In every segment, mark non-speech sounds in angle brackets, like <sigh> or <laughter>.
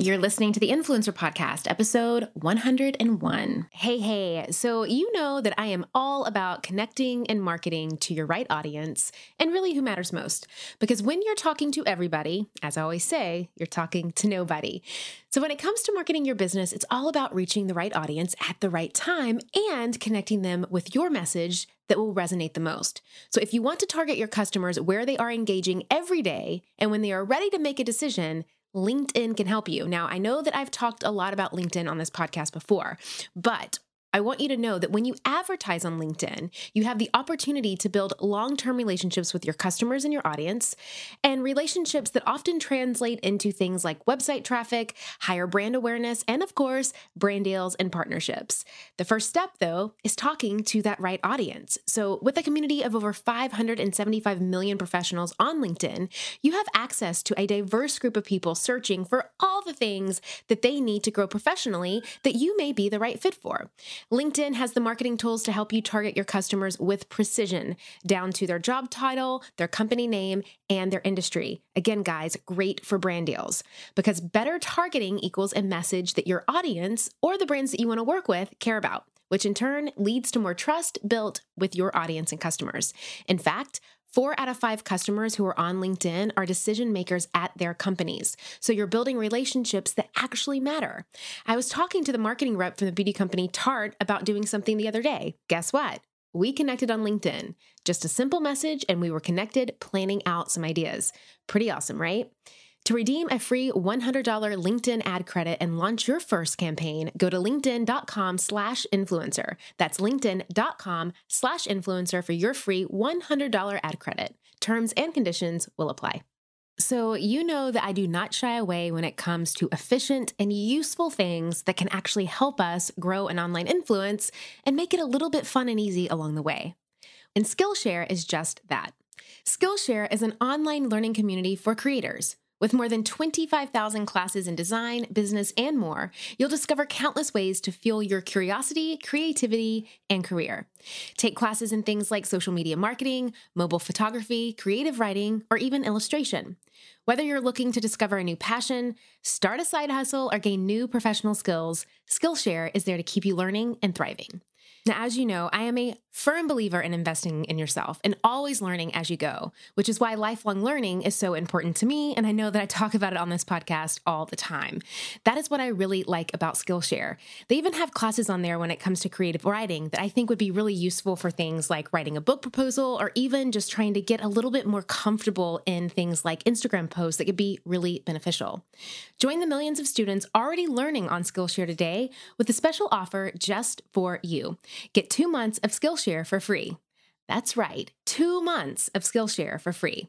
You're listening to the Influencer Podcast, episode 101. Hey, hey. So, you know that I am all about connecting and marketing to your right audience and really who matters most. Because when you're talking to everybody, as I always say, you're talking to nobody. So, when it comes to marketing your business, it's all about reaching the right audience at the right time and connecting them with your message that will resonate the most. So, if you want to target your customers where they are engaging every day and when they are ready to make a decision, LinkedIn can help you. Now, I know that I've talked a lot about LinkedIn on this podcast before, but I want you to know that when you advertise on LinkedIn, you have the opportunity to build long term relationships with your customers and your audience, and relationships that often translate into things like website traffic, higher brand awareness, and of course, brand deals and partnerships. The first step, though, is talking to that right audience. So, with a community of over 575 million professionals on LinkedIn, you have access to a diverse group of people searching for all the things that they need to grow professionally that you may be the right fit for. LinkedIn has the marketing tools to help you target your customers with precision, down to their job title, their company name, and their industry. Again, guys, great for brand deals because better targeting equals a message that your audience or the brands that you want to work with care about which in turn leads to more trust built with your audience and customers. In fact, Four out of five customers who are on LinkedIn are decision makers at their companies. So you're building relationships that actually matter. I was talking to the marketing rep from the beauty company Tarte about doing something the other day. Guess what? We connected on LinkedIn. Just a simple message, and we were connected, planning out some ideas. Pretty awesome, right? To redeem a free $100 LinkedIn ad credit and launch your first campaign, go to linkedin.com slash influencer. That's linkedin.com slash influencer for your free $100 ad credit. Terms and conditions will apply. So, you know that I do not shy away when it comes to efficient and useful things that can actually help us grow an online influence and make it a little bit fun and easy along the way. And Skillshare is just that. Skillshare is an online learning community for creators. With more than 25,000 classes in design, business, and more, you'll discover countless ways to fuel your curiosity, creativity, and career. Take classes in things like social media marketing, mobile photography, creative writing, or even illustration. Whether you're looking to discover a new passion, start a side hustle, or gain new professional skills, Skillshare is there to keep you learning and thriving. Now, as you know, I am a firm believer in investing in yourself and always learning as you go, which is why lifelong learning is so important to me. And I know that I talk about it on this podcast all the time. That is what I really like about Skillshare. They even have classes on there when it comes to creative writing that I think would be really useful for things like writing a book proposal or even just trying to get a little bit more comfortable in things like Instagram posts that could be really beneficial. Join the millions of students already learning on Skillshare today with a special offer just for you. Get two months of Skillshare for free. That's right, two months of Skillshare for free.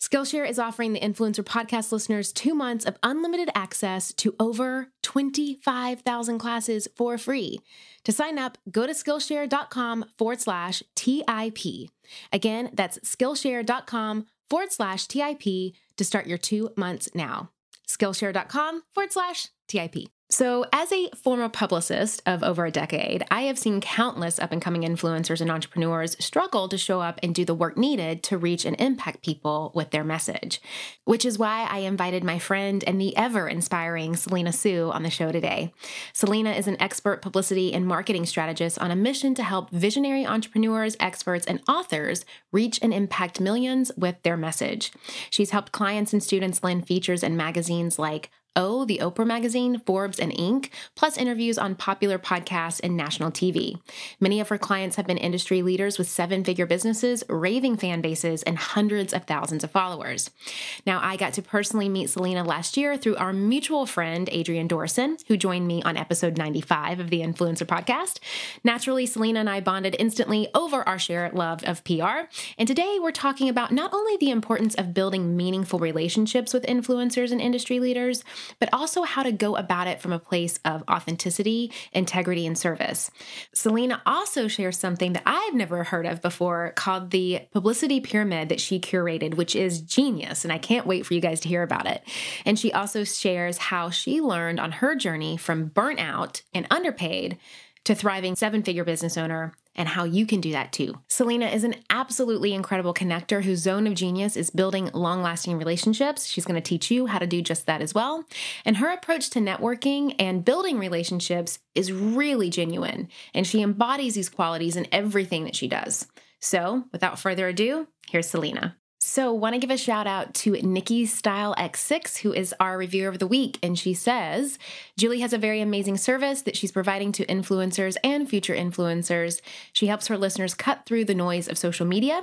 Skillshare is offering the Influencer Podcast listeners two months of unlimited access to over 25,000 classes for free. To sign up, go to Skillshare.com forward slash TIP. Again, that's Skillshare.com forward slash TIP to start your two months now. Skillshare.com forward slash TIP. So, as a former publicist of over a decade, I have seen countless up and coming influencers and entrepreneurs struggle to show up and do the work needed to reach and impact people with their message, which is why I invited my friend and the ever inspiring Selena Soo on the show today. Selena is an expert publicity and marketing strategist on a mission to help visionary entrepreneurs, experts, and authors reach and impact millions with their message. She's helped clients and students land features in magazines like O, the Oprah magazine, Forbes, and Inc., plus interviews on popular podcasts and national TV. Many of her clients have been industry leaders with seven figure businesses, raving fan bases, and hundreds of thousands of followers. Now, I got to personally meet Selena last year through our mutual friend, Adrienne Dorison, who joined me on episode 95 of the Influencer Podcast. Naturally, Selena and I bonded instantly over our shared love of PR. And today we're talking about not only the importance of building meaningful relationships with influencers and industry leaders, but also how to go about it from a place of authenticity, integrity, and service. Selena also shares something that I've never heard of before called the publicity pyramid that she curated, which is genius. And I can't wait for you guys to hear about it. And she also shares how she learned on her journey from burnt out and underpaid to thriving seven figure business owner and how you can do that too. Selena is an absolutely incredible connector whose zone of genius is building long lasting relationships. She's going to teach you how to do just that as well. And her approach to networking and building relationships is really genuine, and she embodies these qualities in everything that she does. So, without further ado, here's Selena. So, want to give a shout out to Nikki Style X6, who is our reviewer of the week. And she says, Julie has a very amazing service that she's providing to influencers and future influencers. She helps her listeners cut through the noise of social media.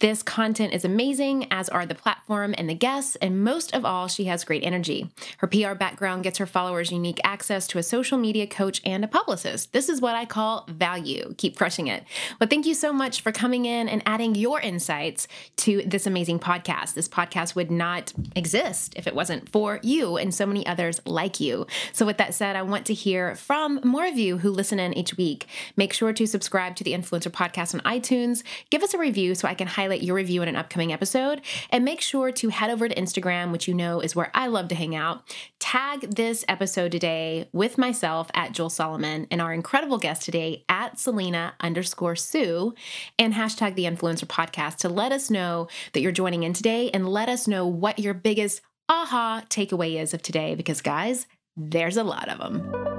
This content is amazing, as are the platform and the guests, and most of all, she has great energy. Her PR background gets her followers unique access to a social media coach and a publicist. This is what I call value. Keep crushing it. But thank you so much for coming in and adding your insights to this amazing podcast. This podcast would not exist if it wasn't for you and so many others like you. So, with that said, I want to hear from more of you who listen in each week. Make sure to subscribe to the Influencer Podcast on iTunes. Give us a review so I can highlight highlight your review in an upcoming episode. And make sure to head over to Instagram, which you know is where I love to hang out. Tag this episode today with myself at Joel Solomon and our incredible guest today at Selena underscore Soo and hashtag the influencer podcast to let us know that you're joining in today and let us know what your biggest aha takeaway is of today because, guys, there's a lot of them.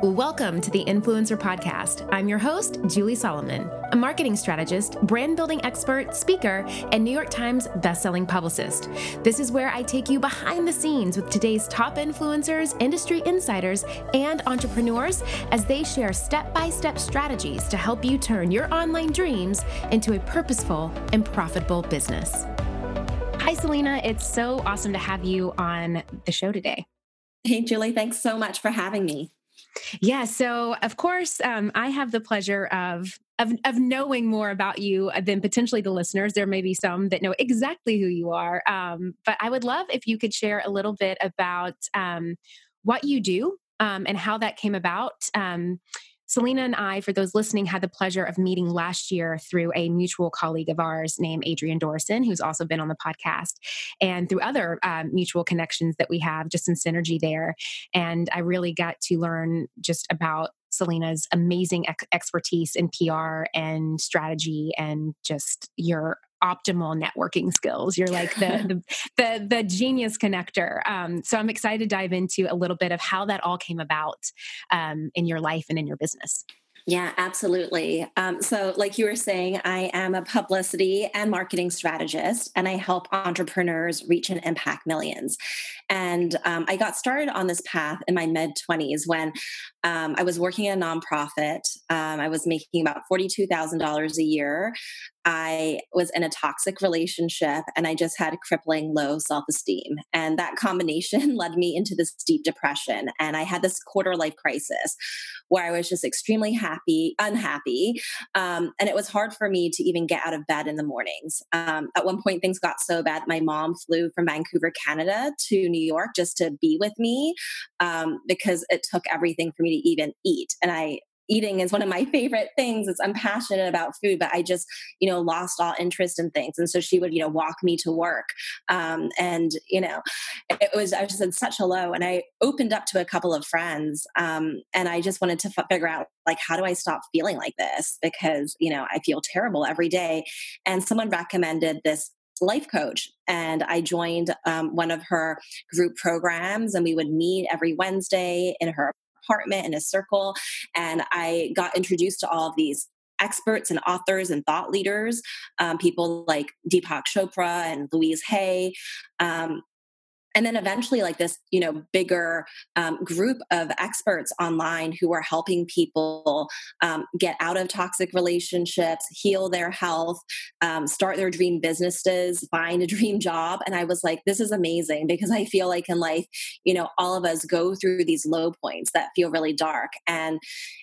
Welcome to the Influencer Podcast. I'm your host, Julie Solomon, a marketing strategist, brand building expert, speaker, and New York Times bestselling publicist. This is where I take you behind the scenes with today's top influencers, industry insiders, and entrepreneurs as they share step by step strategies to help you turn your online dreams into a purposeful and profitable business. Hi, Selena. It's so awesome to have you on the show today. Hey, Julie. Thanks so much for having me. Yeah. So, of course, um, I have the pleasure of, of of knowing more about you than potentially the listeners. There may be some that know exactly who you are, um, but I would love if you could share a little bit about um, what you do um, and how that came about. Um, Selena and I, for those listening, had the pleasure of meeting last year through a mutual colleague of ours named Adrienne Dorison, who's also been on the podcast, and through other um, mutual connections that we have, just some synergy there. And I really got to learn just about Selena's amazing ex- expertise in PR and strategy and just your optimal networking skills. You're like the <laughs> the, the, the genius connector. Um, so I'm excited to dive into a little bit of how that all came about um, in your life and in your business. Yeah, absolutely. Um, so, like you were saying, I am a publicity and marketing strategist, and I help entrepreneurs reach and impact millions. And um, I got started on this path in my mid 20s when um, I was working at a nonprofit. Um, I was making about $42,000 a year. I was in a toxic relationship and I just had crippling low self esteem. And that combination <laughs> led me into this deep depression. And I had this quarter life crisis where I was just extremely happy, unhappy. Um, and it was hard for me to even get out of bed in the mornings. Um, at one point, things got so bad, my mom flew from Vancouver, Canada to New York just to be with me um, because it took everything for me to even eat. And I eating is one of my <laughs> favorite things. It's I'm passionate about food, but I just, you know, lost all interest in things. And so she would, you know, walk me to work. Um, and, you know, it was, I was just in such a low and I opened up to a couple of friends. Um, and I just wanted to f- figure out like, how do I stop feeling like this? Because, you know, I feel terrible every day. And someone recommended this life coach and i joined um, one of her group programs and we would meet every wednesday in her apartment in a circle. And I got introduced to all of these experts and authors and thought leaders, um, people like Deepak Chopra and Louise Hay. Um, and then eventually like this you know bigger um, group of experts online who are helping people um, get out of toxic relationships heal their health um, start their dream businesses find a dream job. And i was like this is amazing because i feel like in life you know all of us go through these low points that feel really dark. And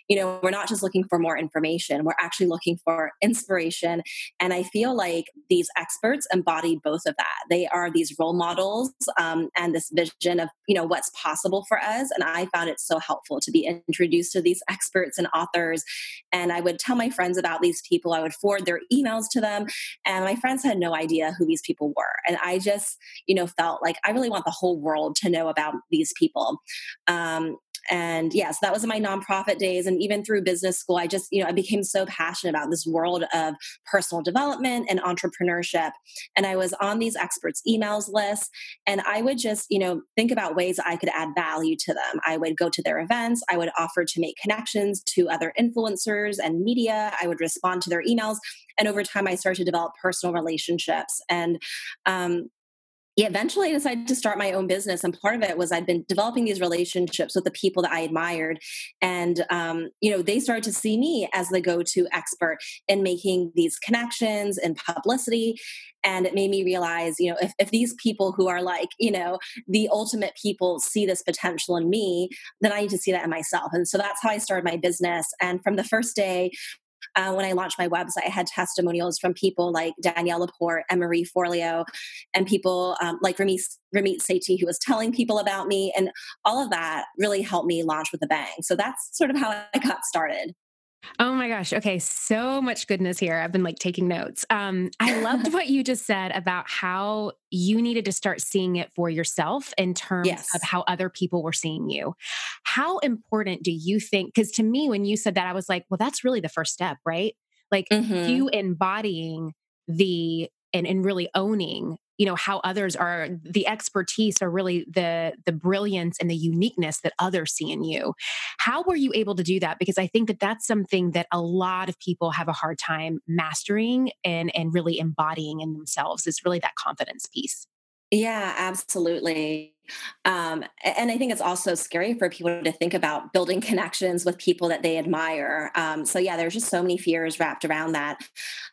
you know we're not just looking for more information we're actually looking for inspiration. And i feel like these experts embody both of that. They are these role models um, and this vision of you know what's possible for us. And i found it so helpful to be introduced to these experts and authors. And i would tell my friends about these people. I would forward their emails to them. And my friends had no idea who these people were. And i just you know felt like i really want the whole world to know about these people. Um, and yes, yeah, so that was in my nonprofit days. And even through business school, I just, you know, I became so passionate about this world of personal development and entrepreneurship. And I was on these experts' emails lists. And I would just, you know, think about ways I could add value to them. I would go to their events. I would offer to make connections to other influencers and media. I would respond to their emails. And over time, I started to develop personal relationships. And um, yeah, eventually I decided to start my own business. And part of it was I'd been developing these relationships with the people that I admired. And, um, you know, they started to see me as the go to expert in making these connections and publicity. And it made me realize, you know, if, if these people who are like, you know, the ultimate people see this potential in me, then I need to see that in myself. And so that's how I started my business. And from the first day, uh, when I launched my website, I had testimonials from people like Danielle Laporte and Marie Forleo, and people um, like Ramit, Ramit Sethi, who was telling people about me. And all of that really helped me launch with a bang. So that's sort of how I got started. Oh my gosh. Okay. So much goodness here. I've been like taking notes. Um, I loved <laughs> what you just said about how you needed to start seeing it for yourself in terms yes. of how other people were seeing you. How important do you think? Because to me, when you said that, I was like, well, that's really the first step, right? Like mm-hmm. you embodying the and, and really owning you know how others are the expertise or really the the brilliance and the uniqueness that others see in you. How were you able to do that? Because i think that that's something that a lot of people have a hard time mastering and and really embodying in themselves is really that confidence piece. Yeah absolutely um, and I think it's also scary for people to think about building <laughs> connections with people that they admire. Um, so, yeah, there's just so many fears wrapped around that.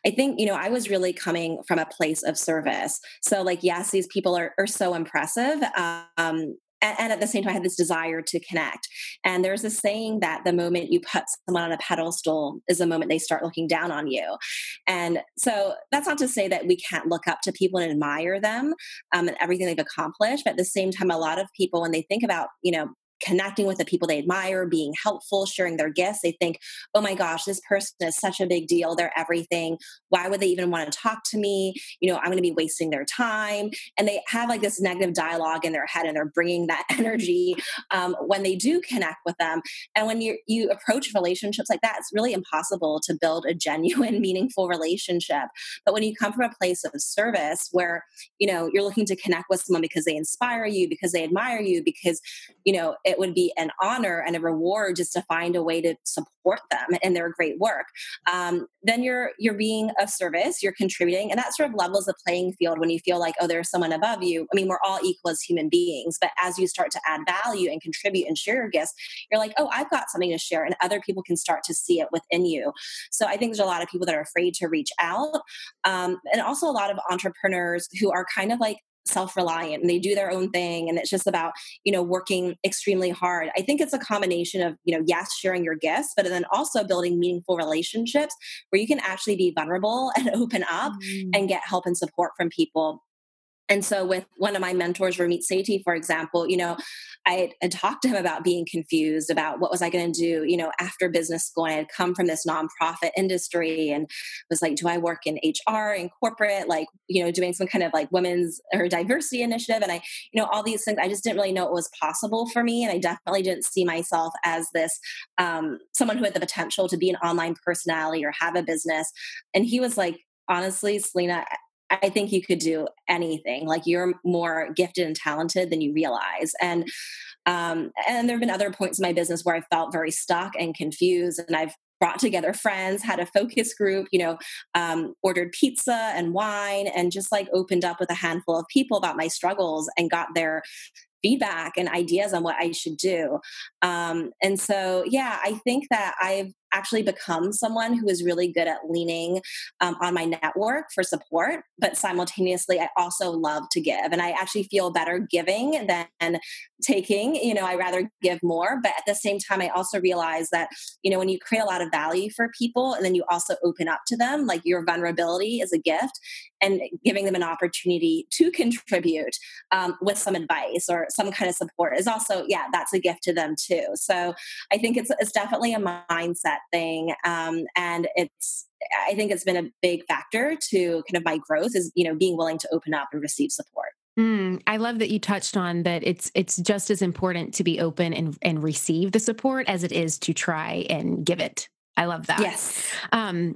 I think, you know, I was really coming from a place of service. So, like, yes, these people are, are so impressive. Um, and, at the same time, I had this desire to connect. And there's this saying that the moment you put someone on a pedestal is the moment they start looking down on you. And so that's not to say that we can't look up to people and admire them um, and everything they've accomplished. But at the same time, a lot of people, when they think about, you know, connecting with the people they admire, being helpful, sharing their gifts, they think, oh my gosh, this person is such a big deal. They're everything. Why would they even want to talk to me? You know, I'm going to be wasting their time. And they have like this negative dialogue in their head and they're bringing that <laughs> energy um, when they do connect with them. And when you, you approach relationships like that, it's really impossible to build a genuine, <laughs> meaningful relationship. But when you come from a place of service where, you know, you're looking to connect with someone because they inspire you, because they admire you, because, you know, it would be an honor and a reward just to find a way to support them in their great work. Um, then you're you're being of service you're contributing and that sort of levels the playing field when you feel like oh there's someone above you. I mean we're all equal as human beings but as you start to add value and contribute and share your gifts you're like oh i've got something to share and other people can start to see it within you. So i think there's a lot of people that are afraid to reach out. Um, and also a lot of entrepreneurs who are kind of like self-reliant and they do their own thing and it's just about you know working extremely hard i think it's a combination of you know yes sharing your gifts but then also building meaningful relationships where you can actually be vulnerable <laughs> and open up mm. and get help and support from people and so with one of my mentors ramit sethi for example you know i had talked to him about being confused about what was i going to do you know after business school. And i had come from this nonprofit industry and was like do i work in hr in corporate? Like you know doing some kind of like women's or diversity initiative. And i you know all these things i just didn't really know it was possible for me. And i definitely didn't see myself as this um, someone who had the potential to be an online personality or have a business. And he was like honestly selena I think you could do anything. Like you're more gifted and talented than you realize. And um, and there have been other points in my business where I felt very stuck and confused, and I've brought together friends, had a focus group, you know, um, ordered pizza and wine, and just like opened up with a handful of people about my struggles and got their feedback and ideas on what I should do. Um, and so, yeah, I think that I've actually become someone who is really good at leaning um, on my network for support, but simultaneously, I also love to give. And I actually feel better giving than taking. You know, I rather give more. But at the same time, I also realize that, you know, when you create a lot of value for people and then you also open up to them, like your vulnerability is a gift and giving them an opportunity to contribute um, with some advice or some kind of support is also, yeah, that's a gift to them too. So I think it's, it's definitely a mindset thing. Um, and it's, I think it's been a big factor to kind of my growth is, you know, being willing to open up and receive support. Mm, I love that you touched on that it's it's just as important to be open and and receive the support as it is to try and give it. I love that. Yes. Um,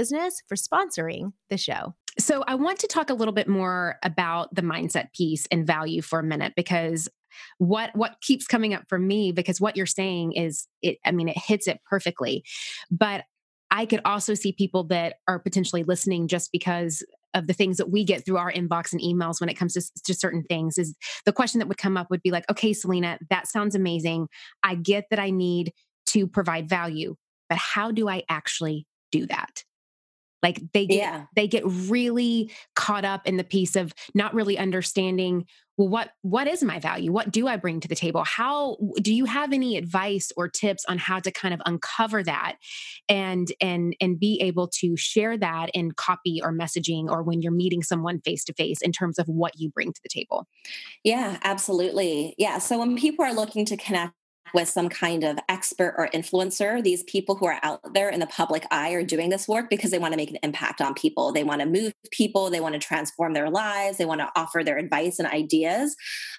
business for sponsoring the show. So, I want to talk a little bit more about the mindset piece and value for a minute because what what keeps coming up for me because what you're saying is it I mean it hits it perfectly. But I could also see people that are potentially listening just because of the things that we get through our inbox and emails when it comes to, to certain things is the question that would come up would be like okay selena that sounds amazing i get that i need to provide value but how do i actually do that like they get yeah. they get really caught up in the piece of not really understanding well what what is my value? What do i bring to the table? How do you have any advice or tips on how to kind of uncover that and and and be able to share that in copy or messaging or when you're meeting someone face to face in terms of what you bring to the table? Yeah absolutely. Yeah so when people are looking to connect with some kind of expert or influencer. These people who are out there in the public eye are doing this work because they want to make an impact on people. They want to move people, they want to transform their lives, they want to offer their advice and ideas.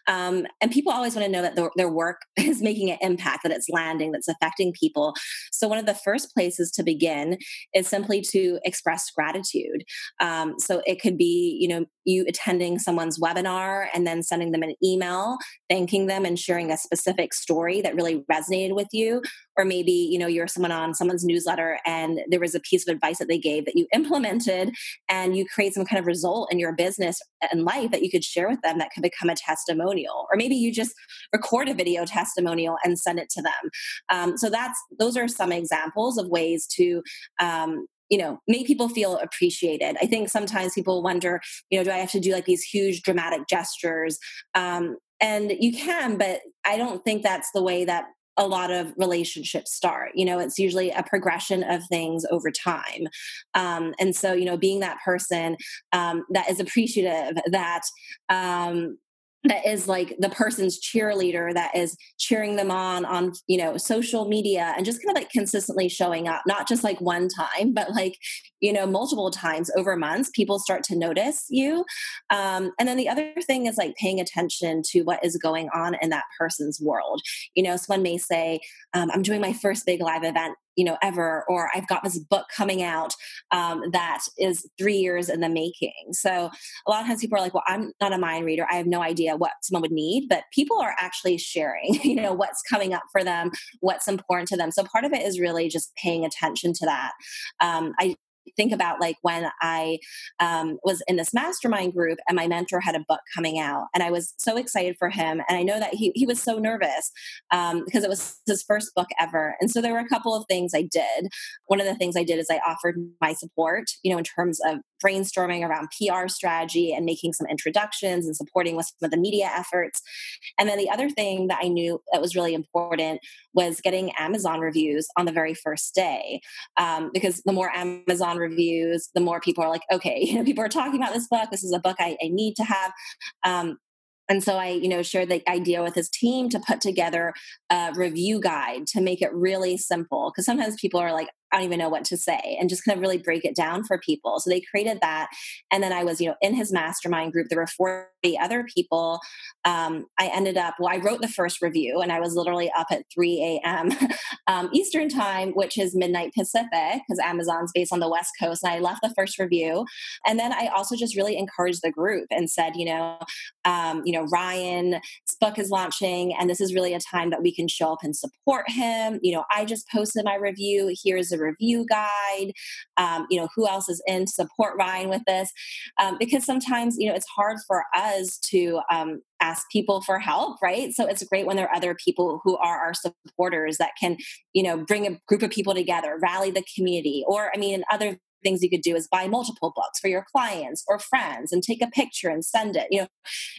Um, and people always want to know that the, their work <laughs> is making an impact, that it's landing, that's affecting people. So, one of the first places to begin is simply to express gratitude. Um, so, it could be, you know, you attending someone's webinar and then sending them an email, thanking them and sharing a specific story that really resonated with you. Or maybe you know you're someone on someone's newsletter and there was a piece of advice that they gave that you implemented and you create some kind of result in your business and life that you could share with them that could become a testimonial. Or maybe you just record a video testimonial and send it to them. Um, so that's those are some examples of ways to um, you know make people feel appreciated. I think sometimes people wonder you know do i have to do like these huge dramatic gestures? Um, and you can but i don't think that's the way that a lot of relationships start you know it's usually a progression of things over time um, and so you know being that person um, that is appreciative that um, that is like the person's cheerleader that is cheering them on on you know social media and just kind of like consistently showing up not just like one time but like you know multiple times over months people start to notice you. Um, and then the other thing is like paying attention to what is going on in that person's world. You know someone may say um, i'm doing my first big live event you know ever or i've got this book coming out um, that is three years in the making. So a lot of times people are like well i'm not a mind reader. I have no idea what someone would need but people are actually sharing <laughs> you know what's coming up for them what's important to them. So part of it is really just paying attention to that. Um, i think about like when I um, was in this mastermind group and my mentor had a book coming out, and I was so excited for him. And I know that he, he was so nervous um, because it was his first book ever. And so there were a couple of things I did. One of the things I did is I offered my support, you know, in terms of brainstorming around PR strategy and making some introductions and supporting with some of the media efforts. And then the other thing that I knew that was really important was getting Amazon reviews on the very first day. Um, because the more Amazon reviews, the more people are like, okay, <laughs> you know, people are talking about this book. This is a book I, I need to have. Um, and so I, you know, shared the idea with his team to put together a review guide to make it really simple. Because sometimes people are like, I don't even know what to say and just kind of really break it down for people. So they created that. And then I was, you know, in his mastermind group, there were 40 other people. Um, I ended up, well, I wrote the first review and I was literally up at 3 a.m. <laughs> um, Eastern time, which is midnight Pacific because Amazon's based on the West Coast. And I left the first review. And then I also just really encouraged the group and said, you know, um, you know, Ryan's book is launching and this is really a time that we can show up and support him. You know, I just posted my review. Here's a review guide. Um, you know, who else is in support Ryan with this? Um, because sometimes, you know, it's hard for us to um, ask people for help, right? So it's great when there are other people who are our supporters that can, you know, bring a group of people together, rally the community, or I mean, other things you could do is buy multiple books for your clients or friends and take a picture and send it you know?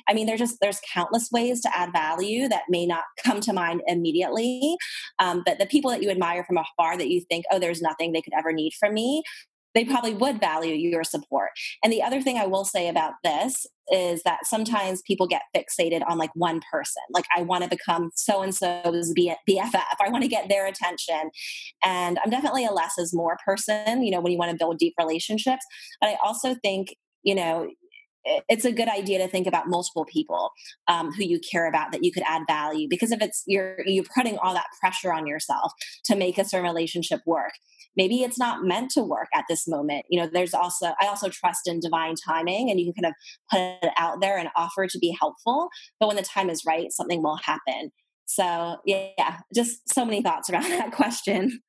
I mean there's just there's countless ways to add value that may not come to mind immediately um, but the people that you admire from afar that you think oh there's nothing they could ever need from me they probably would value your support. And the other thing I will say about this is that sometimes people get fixated on like one person. Like, I want to become so and so's BFF. I want to get their attention. And I'm definitely a less is more person, you know, when you want to build deep relationships. But I also think, you know, it's a good idea to think about multiple people um, who you care about that you could add value because if it's you're you're putting all that pressure on yourself to make a certain relationship work maybe it's not meant to work at this moment. You know there's also i also trust in divine timing and you can kind of put it out there and offer to be helpful but when the time is right something will happen. So yeah just so many thoughts around <laughs> that question.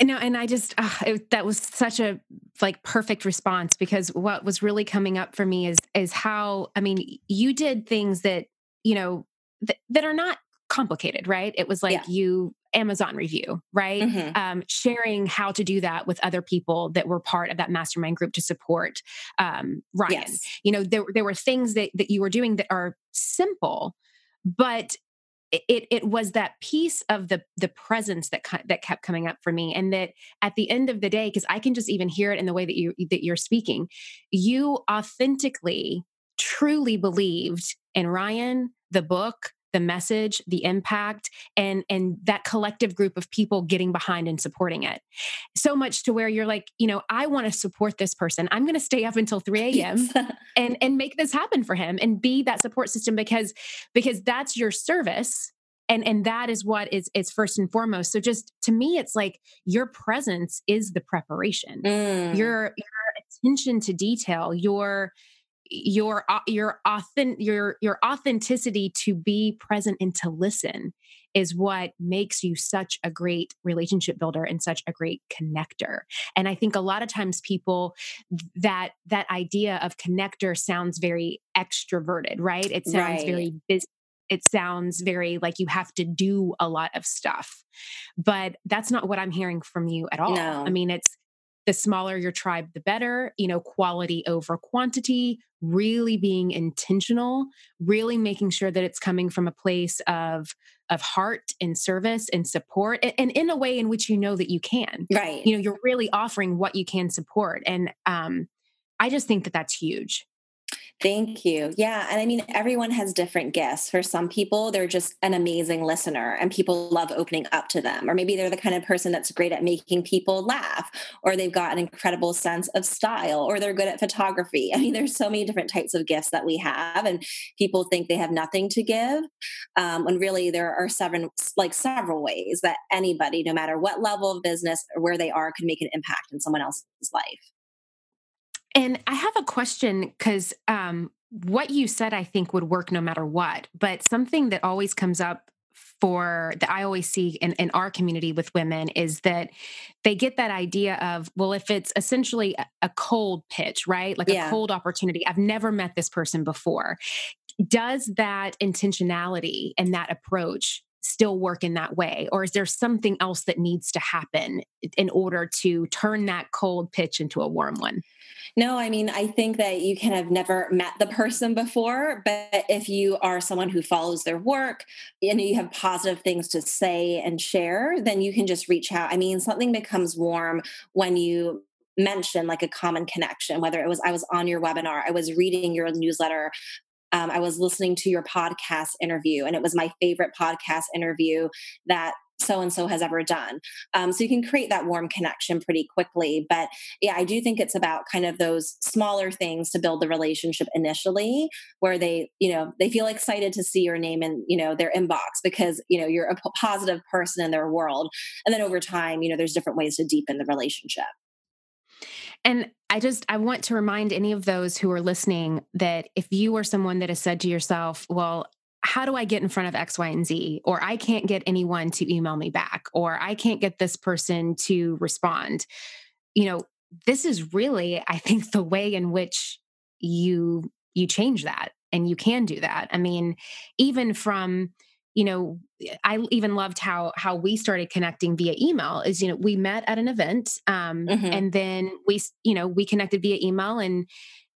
No, and I just uh, it, that was such a like perfect response because what was really coming up for me is is how I mean you did things that you know th- that are not complicated, right? It was like yeah. you Amazon review, right? Mm-hmm. Um, sharing how to do that with other people that were part of that mastermind group to support um, Ryan. Yes. You know, there there were things that that you were doing that are simple, but it it was that piece of the the presence that that kept coming up for me and that at the end of the day because i can just even hear it in the way that you that you're speaking you authentically truly believed in ryan the book the message the impact and and that collective group of people getting behind and supporting it so much to where you're like you know i want to support this person i'm going to stay up until 3 a.m <laughs> yes. and and make this happen for him and be that support system because because that's your service and and that is what is is first and foremost so just to me it's like your presence is the preparation mm. your your attention to detail your your your authentic your your authenticity to be present and to listen is what makes you such a great relationship builder and such a great connector and i think a lot of times people that that idea of connector sounds very extroverted right it sounds right. very busy it sounds very like you have to do a lot of stuff but that's not what i'm hearing from you at all no. i mean it's the smaller your tribe the better you know quality over quantity really being intentional really making sure that it's coming from a place of of heart and service and support and, and, in a way in which you know that you can. Right. You know you're really offering what you can support and um i just think that that's huge Thank you. Yeah. And I mean, everyone has different gifts. For some people, they're just an amazing listener and people love opening up to them. Or maybe they're the kind of person that's great at making people laugh, or they've got an incredible sense of style, or they're good at photography. <laughs> I mean, there's so many different types of gifts that we have, and people think they have nothing to give. Um, when really there are seven, like several ways that anybody, no matter what level of business or where they are, can make an impact in someone else's life. And I have a question because um, what you said, I think, would work no matter what. But something that always comes up for that I always see in, in our community with women is that they get that idea of, well, if it's essentially a, a cold pitch, right? Like yeah. a cold opportunity, I've never met this person before. Does that intentionality and that approach still work in that way? Or is there something else that needs to happen in order to turn that cold pitch into a warm one? No, I mean, I think that you can have never met the person before, but if you are someone who follows their work and you have positive things to say and share, then you can just reach out. I mean, something becomes warm when you mention like a common connection whether it was i was on your webinar i was reading your newsletter um, I was listening to your podcast interview, and it was my favorite podcast interview that so and so has ever done. Um, so you can create that warm connection pretty quickly. But yeah, I do think it's about kind of those smaller things to build the relationship initially, where they, you know, they feel excited to see your name in, you know, their inbox because, you know, you're a positive person in their world. And then over time, you know, there's different ways to deepen the relationship. And I just I want to remind any of those who are listening that if you are someone that has said to yourself, well, how do I get in front of X, Y, and Z? Or I can't get anyone to email me back, or I can't get this person to respond. You know, this is really, I think, the way in which you you change that and you can do that. I mean, even from you know i even loved how how we started connecting via email is you know we met at an event um mm-hmm. and then we you know we connected via email and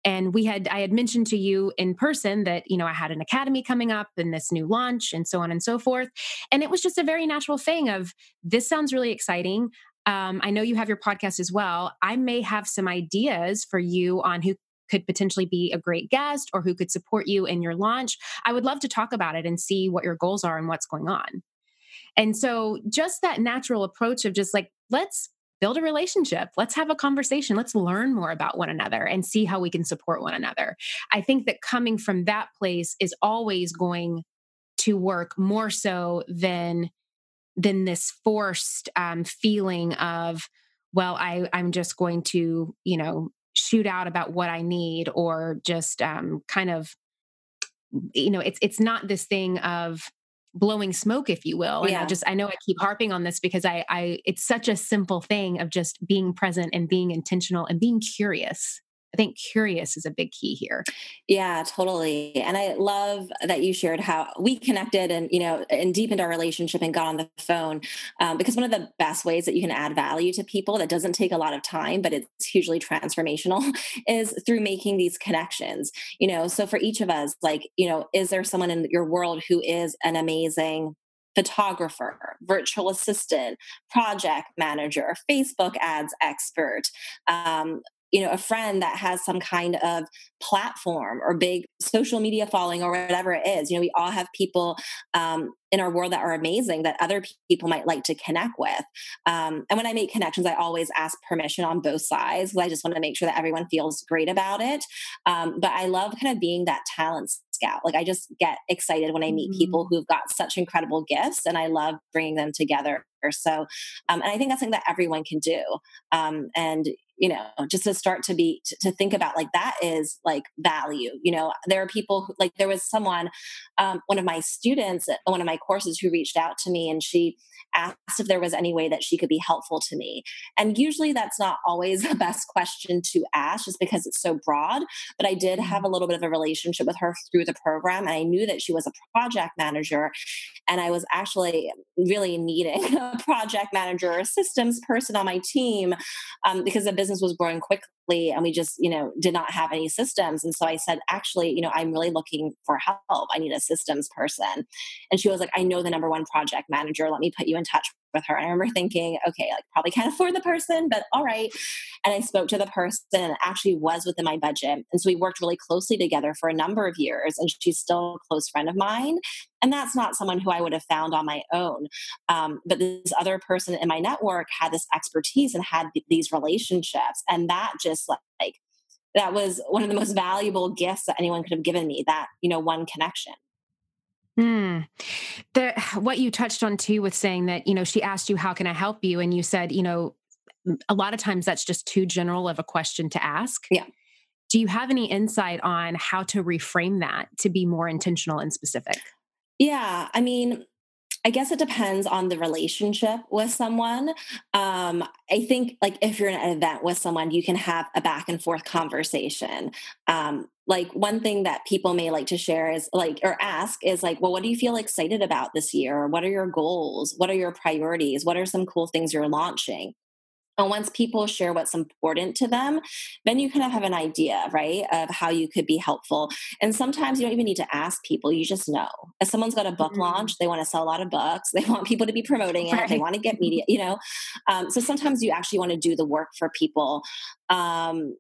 and we had i had mentioned to you in person that you know i had an academy coming up and this new launch and so on and so forth. And it was just a very natural thing of this sounds really exciting. Um, i know you have your podcast as well. I may have some ideas for you on who could potentially be a great guest or who could support you in your launch. I would love to talk about it and see what your goals are and what's going on. And so just that natural approach of just like let's build a relationship. Let's have a conversation. Let's learn more about one another and see how we can support one another. I think that coming from that place is always going to work more so than than this forced um, feeling of well I, i'm just going to you know shoot out about what i need or just um, kind of you know it's it's not this thing of blowing smoke if you will and yeah. i just i know i keep harping on this because i i it's such a simple thing of just being present and being intentional and being curious I think curious is a big key here. Yeah, totally. And I love that you shared how we connected and, you know, and deepened our relationship and got on the phone. Um, because one of the best ways that you can add value to people that doesn't take a lot of time, but it's hugely transformational <laughs> is through making these connections. You know, so for each of us, like, you know, is there someone in your world who is an amazing photographer, virtual assistant, project manager, Facebook ads expert, um, you know a friend that has some kind of platform or big social media following or whatever it is you know we all have people um, in our world that are amazing that other people might like to connect with um, and when i make connections i always ask permission on both sides i just want to make sure that everyone feels great about it um, but i love kind of being that talent scout like i just get excited when i meet mm-hmm. people who've got such incredible gifts and i love bringing them together so um, and i think that's something that everyone can do um, and you know just to start to be to, to, think about like that is like value you know there are people who, like there was someone um, one of my students at one of my courses who reached out to me and she asked if there was any way that she could be helpful to me and usually that's not always <laughs> the best question to ask just because it's so broad but i did have mm-hmm. a little bit of a relationship with her through the program and i knew that she was a project manager and i was actually really needing <laughs> a project manager or a systems person on my team um, because the business was growing quickly and we just you know did not have any systems. And so i said actually you know i'm really looking for help. I need a systems person. And she was like i know the number one project manager. Let me put you in touch with her. And I remember thinking, okay, like probably can't afford the person, but all right. And I spoke to the person and actually was within my budget. And so we worked really closely together for a number of years. And she's still a close friend of mine. And that's not someone who I would have found on my own. Um, but this other person in my network had this expertise and had these relationships. And that just like, that was one of the most valuable gifts that anyone could have given me that, you know, one connection. Hmm. The <sighs> what you touched on too with saying that, you know, she asked you, how can I help you? And you said, you know, a lot of times that's just too general of a question to ask. Yeah. Do you have any insight on how to reframe that to be more intentional and specific? Yeah. I mean, I guess it depends on the relationship with someone. Um, I think, like, if you're in an event with someone, you can have a back and forth conversation. Um, like, one thing that people may like to share is like, or ask is like, well, what do you feel excited about this year? What are your goals? What are your priorities? What are some cool things you're launching? And once people share what's important to them, then you kind of have an idea, right, of how you could be helpful. And sometimes you don't even need to ask people, you just know. If someone's got a book mm-hmm. launch, they want to sell a lot of books, they <laughs> want people to be promoting it, right. they want to get <laughs> media, you know. Um, so sometimes you actually want to do the work for people. Um,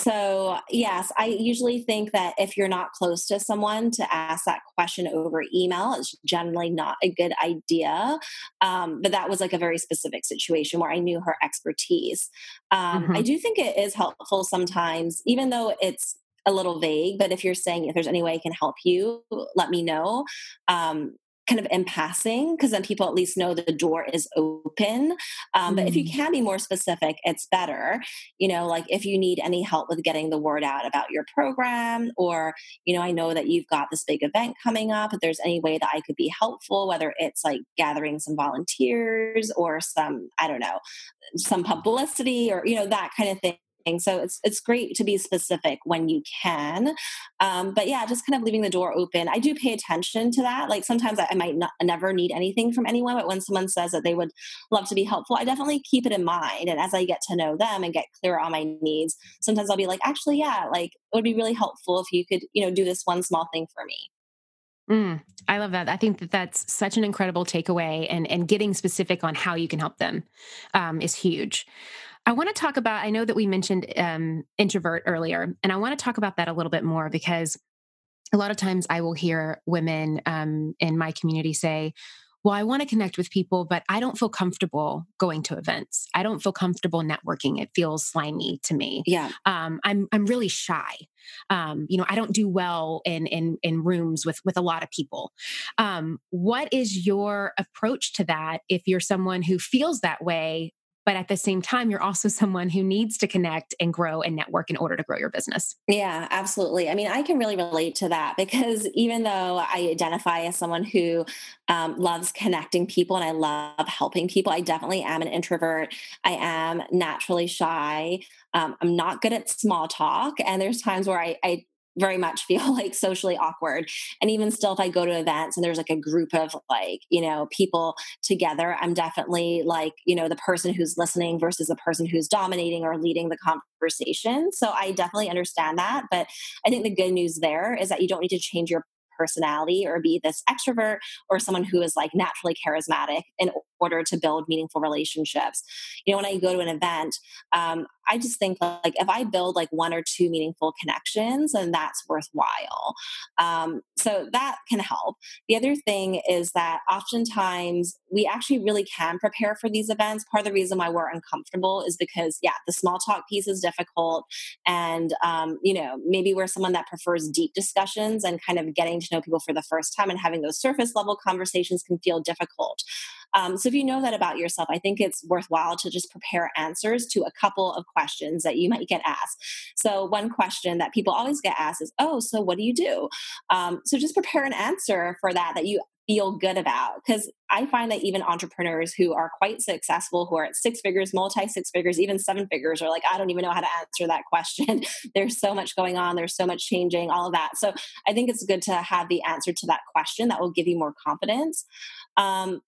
So, yes, I usually think that if you're not close to someone to ask that question over email, it's generally not a good idea. Um, but that was like a very specific situation where I knew her expertise. Um, mm-hmm. I do think it is helpful sometimes, even though it's a little vague, but if you're saying if there's any way I can help you, let me know. Um, kind of in passing because then people at least know the door is open um, mm. but if you mm. can be more specific it's better you know like if you need any help with getting the word out about your program or you know i know that you've got this big event coming up if there's any way that i could be helpful whether it's like gathering some volunteers or some i don't know some publicity or you know that kind of thing so it's it's great to be specific when you can. Um, but yeah, just kind of leaving the door open. I do pay attention to that. Like sometimes I, I might not, never need anything from anyone, but when someone says that they would love to be helpful, I definitely keep it in mind. And as I get to know them and get clear on my needs, sometimes I'll be like, actually, yeah, like it would be really helpful if you could, you know, do this one small thing for me. Mm, I love that. I think that that's such an incredible takeaway, and and getting specific on how you can help them um, is huge. I want to talk about, I know that we mentioned um, introvert earlier, and I want to talk about that a little bit more because a lot of times I will hear women um, in my community say, well, I want to connect with people, but I don't feel comfortable going to events. I don't feel comfortable networking. It feels slimy to me. Yeah. Um, I'm I'm really shy. Um, you know, I don't do well in in in rooms with with a lot of people. Um, what is your approach to that if you're someone who feels that way, but at the same time you're also someone who needs to connect and grow and network in order to grow your business. Yeah absolutely. I mean i can really relate to that because even though i identify as someone who um, loves connecting people and i love helping people i definitely am an introvert. I am naturally shy. Um, i'm not good at small talk and there's times where I, I very much feel <laughs> like socially awkward. And even still, if I go to events and there's like a group of like, you know, people together, I'm definitely like, you know, the person who's listening versus the person who's dominating or leading the conversation. So I definitely understand that. But I think the good news there is that you don't need to change your personality or be this extrovert or someone who is like naturally charismatic in order to build meaningful relationships. You know, when I go to an event, um, I just think like if I build like one or two meaningful connections, then that's worthwhile. Um, so that can help. The other thing is that oftentimes we actually really can prepare for these events. Part of the reason why we're uncomfortable is because, yeah, the small talk piece is difficult. And, um, you know, maybe we're someone that prefers deep discussions and kind of getting to know people for the first time and having those surface level conversations can feel difficult. Um, so if you know that about yourself, I think it's worthwhile to just prepare answers to a couple of questions that you might get asked. So one question that people always get asked is, "Oh, so what do you do?" Um, so just prepare an answer for that that you feel good about because i find that even entrepreneurs who are quite successful who are at six figures multi six figures even seven figures are like i don't even know how to answer that question <laughs> there's so much going on there's so much changing all of that so i think it's good to have the answer to that question that will give you more confidence um,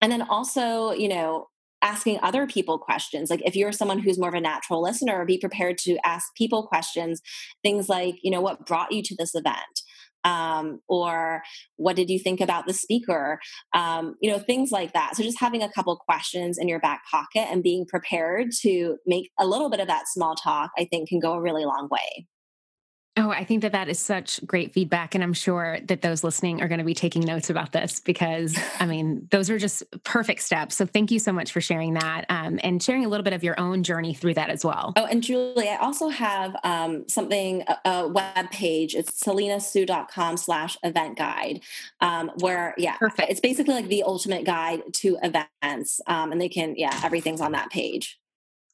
and then also, you know, asking other people questions. Like if you're someone who's more of a natural listener, be prepared to ask people questions. Things like, you know, what brought you to this event? Um, or what did you think about the speaker? Um, you know, things like that. So just having a couple questions in your back pocket and being prepared to make a little bit of that small talk, I think can go a really long way. Oh, I think that that is such great feedback. And I'm sure that those listening are going to be taking notes about this because, I mean, those are just perfect steps. So thank you so much for sharing that um, and sharing a little bit of your own journey through that as well. Oh, and Julie, I also have um, something, a, a, web page. It's selenasoo.com slash event guide, um, where, yeah, perfect. It's basically like the ultimate guide to events. Um, and they can, yeah, everything's on that page.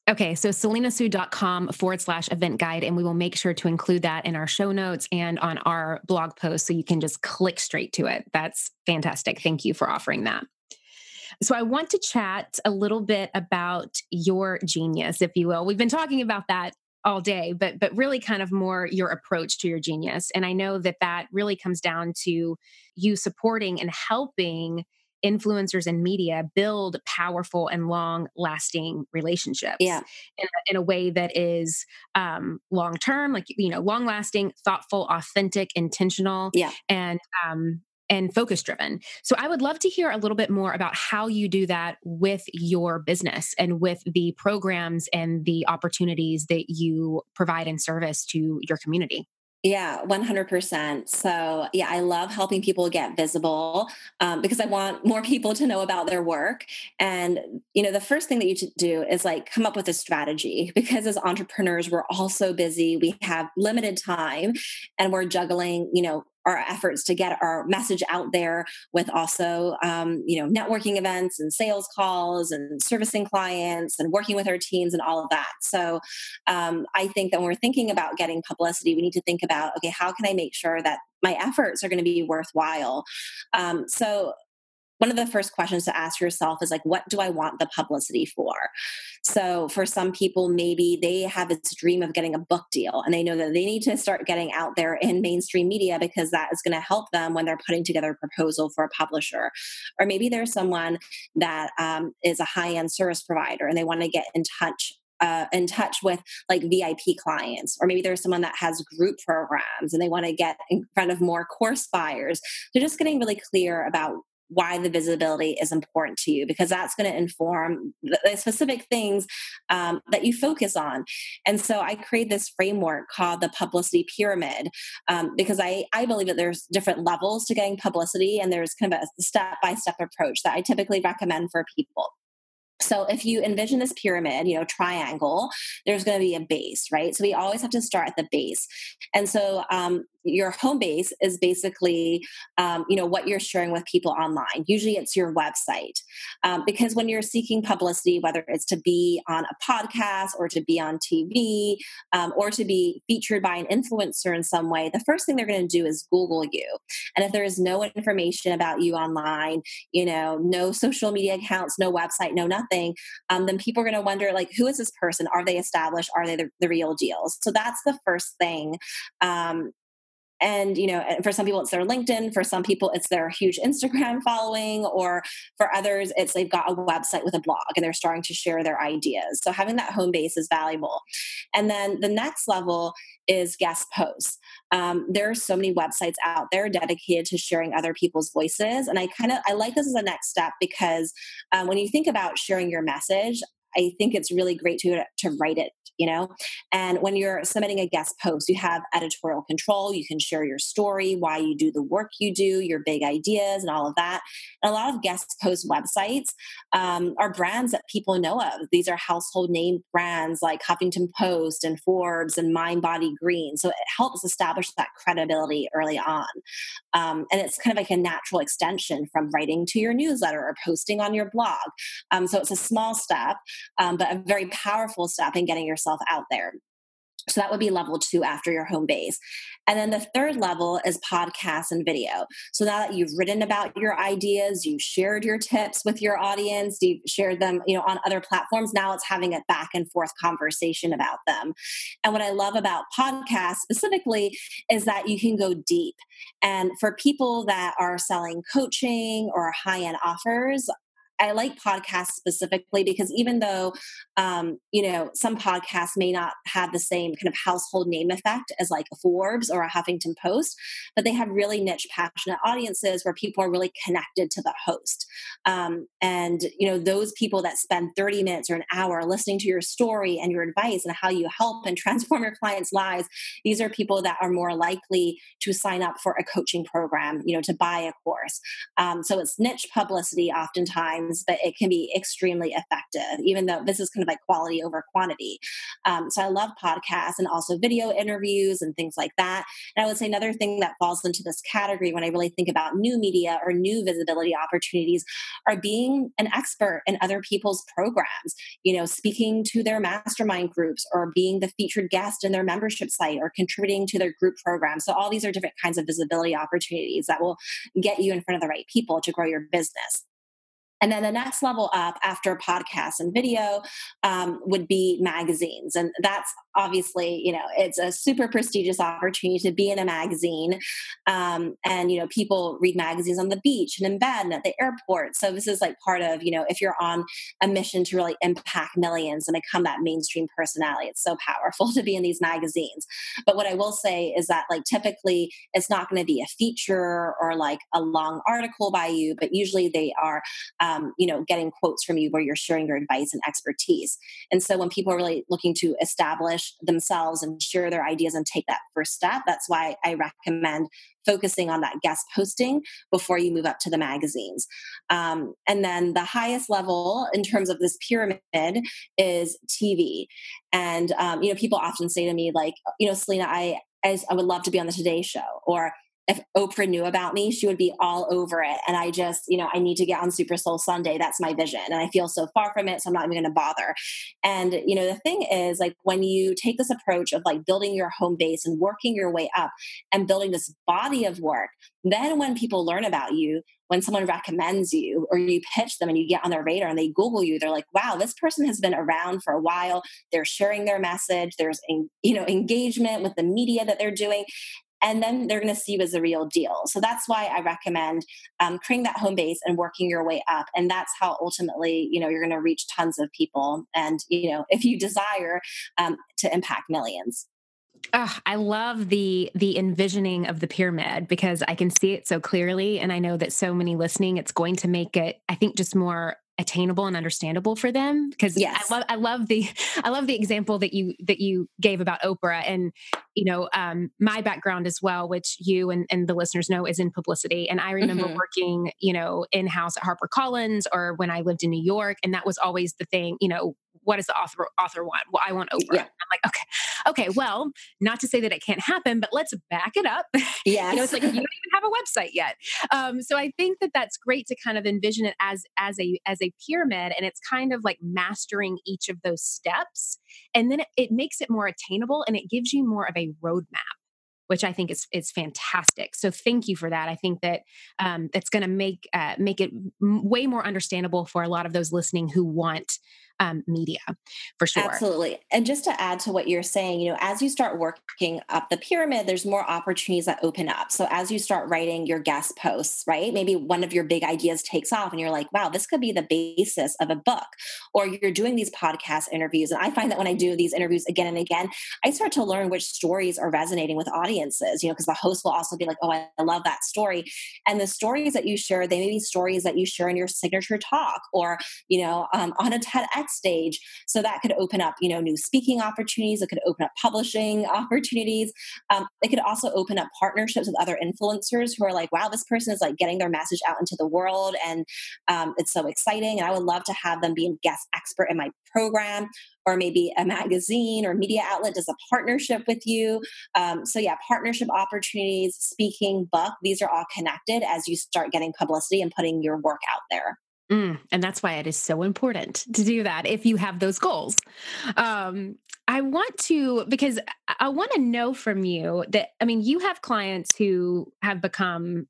Okay, so selenasoo.com forward slash event guide, and we will make sure to include that in our show notes and on our blog post so you can just click straight to it. That's fantastic. Thank you for offering that. So, I want to chat a little bit about your genius, if you will. We've been talking about that all day but but really kind of more your approach to your genius and i know that that really comes down to you supporting and helping influencers and media build powerful and long lasting relationships yeah. in, a, in a way that is um, long term like you know long lasting thoughtful authentic intentional yeah and um, and focus driven. So I would love to hear a little bit more about how you do that with your business and with the programs and the opportunities that you provide in service to your community. Yeah, 100%. So, yeah, I love helping people get visible um, because I want more <laughs> people to know about their work. And, you know, the first thing that you should do is like come up with a strategy because as entrepreneurs, we're all so busy. We have limited time and we're juggling, you know, our efforts to get our message out there with also um, you know networking events and sales calls and servicing clients and working with our teams and all of that. So um, i think that when we're thinking about getting publicity we need to think about okay how can i make sure that my efforts are going to be worthwhile? Um, so one of the first questions to ask yourself is like what do i want the publicity for? So for some people maybe they have this dream of getting a book deal and they know that they need to start getting out there in mainstream media because that is going to help them when they're putting together a proposal for a publisher. Or maybe there's someone that um, is a high-end service provider and they want to get in touch uh, in touch with like VIP clients, or maybe there's someone that has group programs and they want to get in front of more course buyers. So just getting really clear about why the visibility is important to you because that's going to inform the specific things um, that you focus on. And so i create this framework called the publicity pyramid um, because I, I believe that there's different levels to getting publicity and there's kind of a step-by-step approach that i typically recommend for people so if you envision this pyramid, you know, triangle, there's going to be a base, right? So we always have to start at the base. And so um, your home base is basically um, you know what you're sharing with people online usually it's your website um, because when you're seeking publicity whether it's to be on a podcast or to be on tv um, or to be featured by an influencer in some way the first thing they're going to do is google you and if there is no information about you online you know no social media accounts no website no nothing um, then people are going to wonder like who is this person? Are they established? Are they the, the real deals so that's the first thing um, and you know for some people it's their linkedin for some people it's their huge instagram <laughs> following or for others it's they've got a website with a blog and they're starting to share their ideas. So having that home base is valuable. And then the next level is guest posts. Um, there are so many websites out there dedicated to sharing other people's voices and i kind of i like this as a next step because um, when you think about sharing your message I think it's really great to to write it you know? And when you're submitting a guest post you have editorial control you can share your story why you do the work you do your big ideas and all of that. And a lot of guest post websites um, are brands that people know of. These are household name brands like huffington post and forbes and mind body green. So it helps establish that credibility early on. Um, and it's kind of like a natural extension from writing to your newsletter or posting on your blog. Um, so it's a small step um, but a very powerful step in getting yourself out there. So that would be level two after your home base. And then the third level is podcasts and video. So now that you've written about your ideas, you've shared your tips with your audience, you've shared them, you know, on other platforms, now it's having a back and forth conversation about them. And what I love about podcasts specifically is that you can go deep. And for people that are selling coaching or high-end offers, I like podcasts specifically because even though, um, you know, some podcasts may not have the same kind of household name effect as like a Forbes or a Huffington Post, but they have really niche, passionate audiences where people are really connected to the host. Um, and, you know, those people that spend 30 minutes or an hour listening to your story and your advice and how you help and <laughs> transform your clients' lives, these are people that are more likely to sign up for a coaching program, you know, to buy a course. Um, so it's niche publicity oftentimes times, but it can be extremely effective, even though this is kind of like quality over quantity. Um, so I love podcasts and also video interviews and things like that. And I would say another thing that falls into this category when I really think about new media or new visibility opportunities are being an expert in other people's programs, you know, speaking to their mastermind groups or being the featured guest in their membership site or contributing to their group program. So all these are different kinds of visibility opportunities that will get you in front of the right people to grow your business. And then the next level up after podcasts and video um, would be magazines. And that's obviously, you know, it's a super prestigious opportunity to be in a magazine. Um, and, you know, people read magazines on the beach and in bed and at the airport. So this is like part of, you know, if you're on a mission to really impact millions and become that mainstream personality, it's so powerful <laughs> to be in these magazines. But what I will say is that, like, typically it's not going to be a feature or like a long article by you, but usually they are, um, you know, getting quotes from you where you're sharing your advice and expertise. And so when people are really looking to establish themselves and share their ideas and take that first step, that's why I recommend focusing on that guest posting before you move up to the magazines. Um, and then the highest level in terms of this pyramid is TV. And, um, you know, people often say to me, like, you know, Selena, I, I, I would love to be on the Today Show or if Oprah knew about me, she would be all over it. And I just, you know, I need to get on Super Soul Sunday. That's my vision. And I feel so far from it. So I'm not even going to bother. And, you know, the thing is, like, when you take this approach of like building your home base and working your way up and building this body of work, then when people learn about you, when someone recommends you or you pitch them and you get on their radar and they Google you, they're like, wow, this person has been around for a while. They're sharing their message. There's, you know, engagement with the media that they're doing and then they're going to see you as a real deal. So that's why I recommend um, creating that home base and working your way up. And that's how ultimately, you know, you're going to reach tons of people. And, you know, if you desire um, to impact millions. Oh, I love the the envisioning of the pyramid because I can see it so clearly, and I know that so many listening, it's going to make it, I think, just more attainable and understandable for them because yes. I love I love the <laughs> I love the example that you that you gave about Oprah and you know um, my background as well which you and, and the listeners know is in publicity and I remember mm-hmm. working you know in house at HarperCollins or when I lived in New York and that was always the thing you know what does the author author want? Well, I want Oprah. Yeah. I'm like, okay, okay. Well, not to say that it can't happen, but let's back it up. Yeah, <laughs> you know, it's like you don't even have a website yet. Um, so I think that that's great to kind of envision it as as a as a pyramid, and it's kind of like mastering each of those steps, and then it, it makes it more attainable, and it gives you more of a roadmap which I think is is fantastic. So thank you for that. I think that um, it's going to make uh, make it m- way more understandable for a lot of those listening who want um, media for sure. Absolutely. And just to add to what you're saying, you know, as you start working up the pyramid, there's more opportunities that open up. So as you start writing your guest posts, right? Maybe one of your big ideas takes off and you're like, wow, this could be the basis of a book. Or you're doing these podcast interviews. And I find that when I do these interviews again and again, I start to learn which stories are resonating with audiences, you know, because the host will also be like, oh, I love that story. And the stories that you share, they may be stories that you share in your signature talk or, you know, um, on a TEDx stage. So that could open up, you know, new speaking opportunities. It could open up publishing <laughs> opportunities. Um, it could also open up partnerships with other influencers who are like, wow, this person is like getting their message out into the world. And um, it's so exciting. And I would love to have them be a guest expert in my program or maybe a magazine or media outlet does a partnership with you. Um, so, yeah, partnership opportunities, speaking, book, these are all connected as you start getting publicity and putting your work out there. Mm, and that's why it is so important to do that if you have those goals. Um, I want to, because I want to know from you that, I mean, you have clients who have become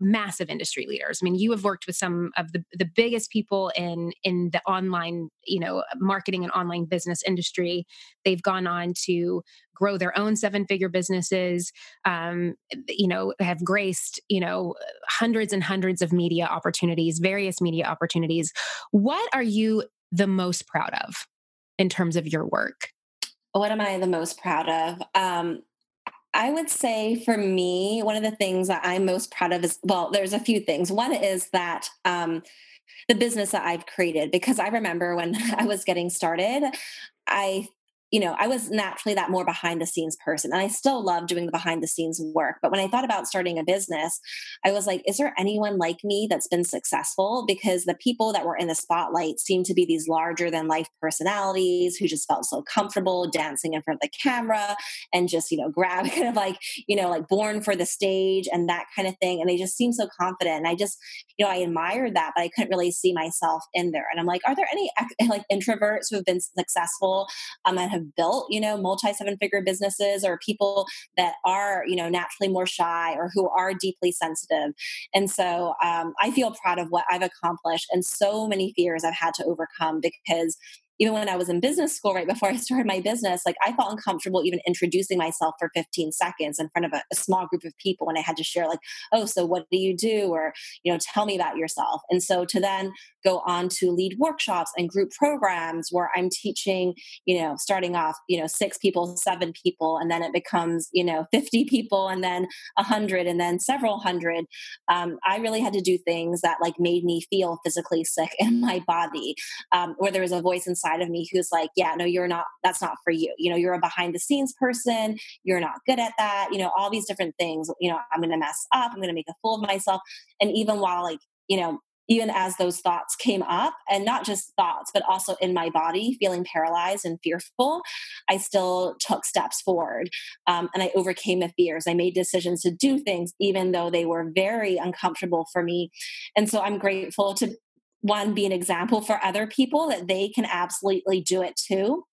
massive industry leaders. I mean, you have worked with some of the, the biggest people in in the online, you know, marketing and online business industry. They've gone on to grow their own seven figure businesses. Um, you know, have graced you know hundreds and hundreds of media opportunities, various media opportunities. What are you the most proud of in terms of your work? What am I the most proud of? Um, I would say for me, one of the things that I'm most proud of is well, there's a few things. One is that um, the business that I've created, because I remember when <laughs> I was getting started, I you know, I was naturally that more behind the scenes person. And I still love doing the behind the scenes work. But when I thought about starting a business, I was like, is there anyone like me that's been successful? Because the people that were in the spotlight seemed to be these larger than life personalities who just felt so comfortable dancing in front of the camera and just, you know, <laughs> grab kind of like, you know, like born for the stage and that kind of thing. And they just seemed so confident. And I just, you know, I admired that, but I couldn't really see myself in there. And I'm like, are there any <laughs> like introverts who have been successful um, and have have built, you know, multi seven figure businesses or people that are, you know, naturally more shy or who are deeply sensitive. And so um, I feel proud of what I've accomplished and so many fears I've had to overcome because even when I was in business school, right before I <laughs> started my business, like I felt uncomfortable even introducing myself for 15 seconds in front of a, a small group of people when I had to share, like, oh, so what do you do? Or, you know, tell me about yourself. And so to then go on to lead workshops and group programs where I'm teaching, you know, starting off, you know, six people, seven people, and then it becomes, you know, 50 people and then a hundred and then several hundred. Um, I really had to do things that like made me feel physically sick <laughs> in my body, um, where there was a voice inside of me who's like, yeah, no, you're not, that's not for you. You know, you're a behind the scenes person. You're not good at that. You know, all these different things, you know, I'm going to mess up. I'm going to make a fool of myself. And even while like, you know, even as those thoughts came up and not just thoughts but also in my body feeling paralyzed and fearful i still took steps forward um, and i overcame the fears i made decisions to do things even though they were very uncomfortable for me and so i'm grateful to one be an example for other people that they can absolutely do it too.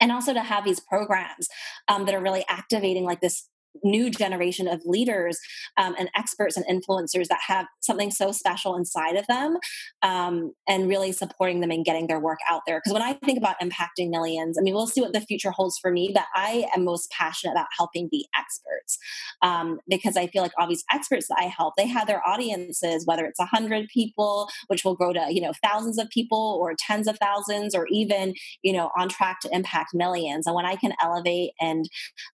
And also to have these programs um, that are really activating like this new generation of leaders um, and experts and influencers that have something so special inside of them um, and really supporting them and getting their work out there. Because when I think about impacting millions, I mean, we'll see what the future holds for me, but I am most passionate about helping the experts um, because I feel like all these experts that I help, they have their audiences, whether it's a hundred people, which will grow to, you know, thousands of people or tens of thousands or even, you know, on track to impact millions. And when I can elevate and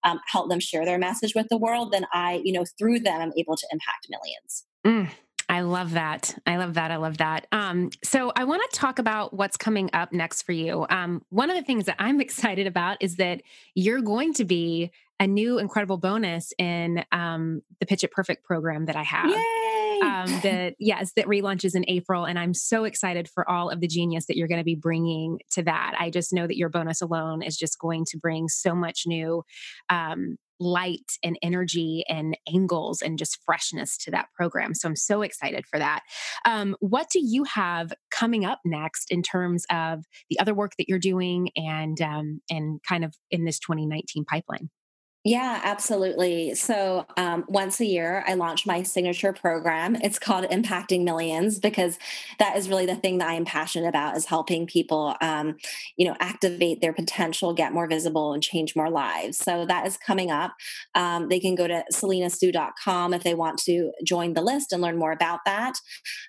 um, help them share their message message with the world, then I, you know, through them, I'm able to impact millions. Mm. I love that. I love that. I love that. Um, so I want to talk about what's coming up next for you. Um, one of the things that I'm <laughs> excited about is that you're going to be a new incredible bonus in um, the Pitch It Perfect program that I have. Um, that <laughs> yes, that relaunches in April, and I'm so excited for all of the genius that you're going to be bringing to that. I just know that your bonus alone is just going to bring so much new um, light and energy and angles and just freshness to that program. So I'm so excited for that. Um, what do you have coming up next in terms of the other work that you're doing and um, and kind of in this 2019 pipeline? Yeah, absolutely. So um, once a year, I launch my signature program. It's called Impacting Millions because that is really the thing that I am passionate about is helping people, um, you know, activate their potential, get more visible, and change more lives. So that is coming up. Um, they can go to selenasoo.com if they want to join the list and learn more about that.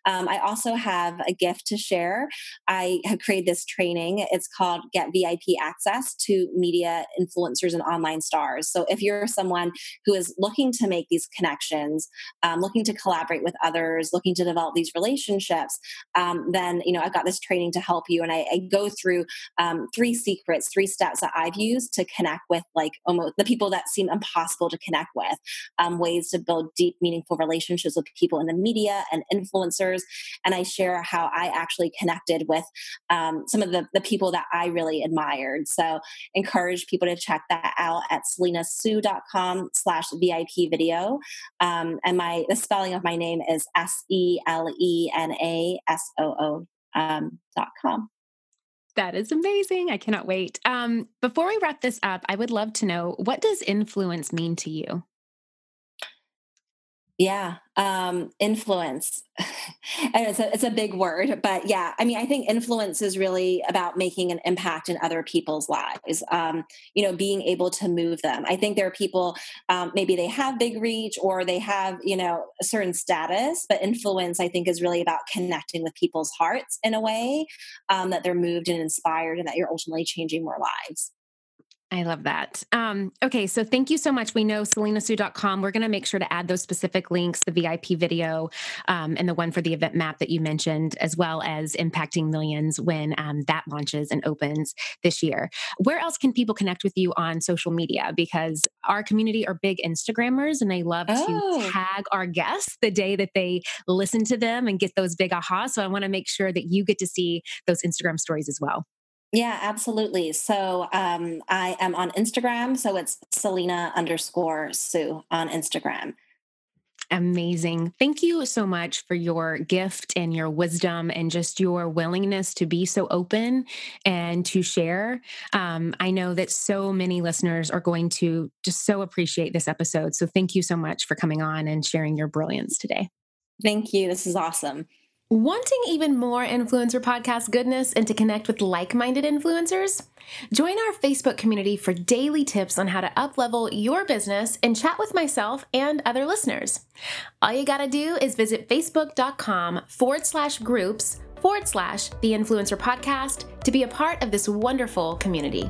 Um, I also have a gift to share. I have created this training. It's called Get VIP Access to Media Influencers and Online Stars. So if you're someone who is looking to make these connections, um, looking to collaborate with others, looking to develop these relationships, um, then you know I've got this training to help you, and I, I go through um, three secrets, three steps that I've used to connect with like almost the people that seem impossible to connect with, um, ways to build deep, meaningful relationships with people in the media and influencers, and I share how I actually connected with um, some of the the people that I really admired. So encourage people to check that out at Selena's soo.com slash VIP video. Um, and my the spelling of my name is S E L E N A S O O um, dot com. That is amazing. I cannot wait. Um, before we wrap this up, I would love to know what does influence mean to you? Yeah, um, influence. <laughs> it's a, it's a big word, but yeah, I mean, I think influence is really about making an impact in other people's lives. Um, you know, being able to move them. I think there are people, um, maybe they have big reach or they have, you know, a certain status, but influence, I think, is really about connecting with people's hearts in a way um, that they're moved and inspired, and that you're ultimately changing more lives. I love that. Um, okay, so thank you so much. We know selenasoo.com. We're going to make sure to add those specific links, the VIP video um, and the one for the event map that you mentioned, as well as Impacting Millions when um, that launches and opens this year. Where else can people connect with you on social media? Because our community are big Instagrammers and they love oh. to tag our guests the day that they listen to them and get those big aha. So I want to make sure that you get to see those Instagram stories as well. Yeah, absolutely. So um, I am on Instagram. So it's Selena underscore Soo on Instagram. Amazing. Thank you so much for your gift and your wisdom and just your willingness to be so open and to share. Um, I know that so many listeners are going to just so appreciate this episode. So thank you so much for coming on and sharing your brilliance today. Thank you. This is awesome. Wanting even more influencer podcast goodness and to connect with like minded influencers? Join our Facebook community for daily tips on how to uplevel your business and chat with myself and other listeners. All you gotta do is visit facebook.com forward slash groups forward slash the influencer podcast to be a part of this wonderful community.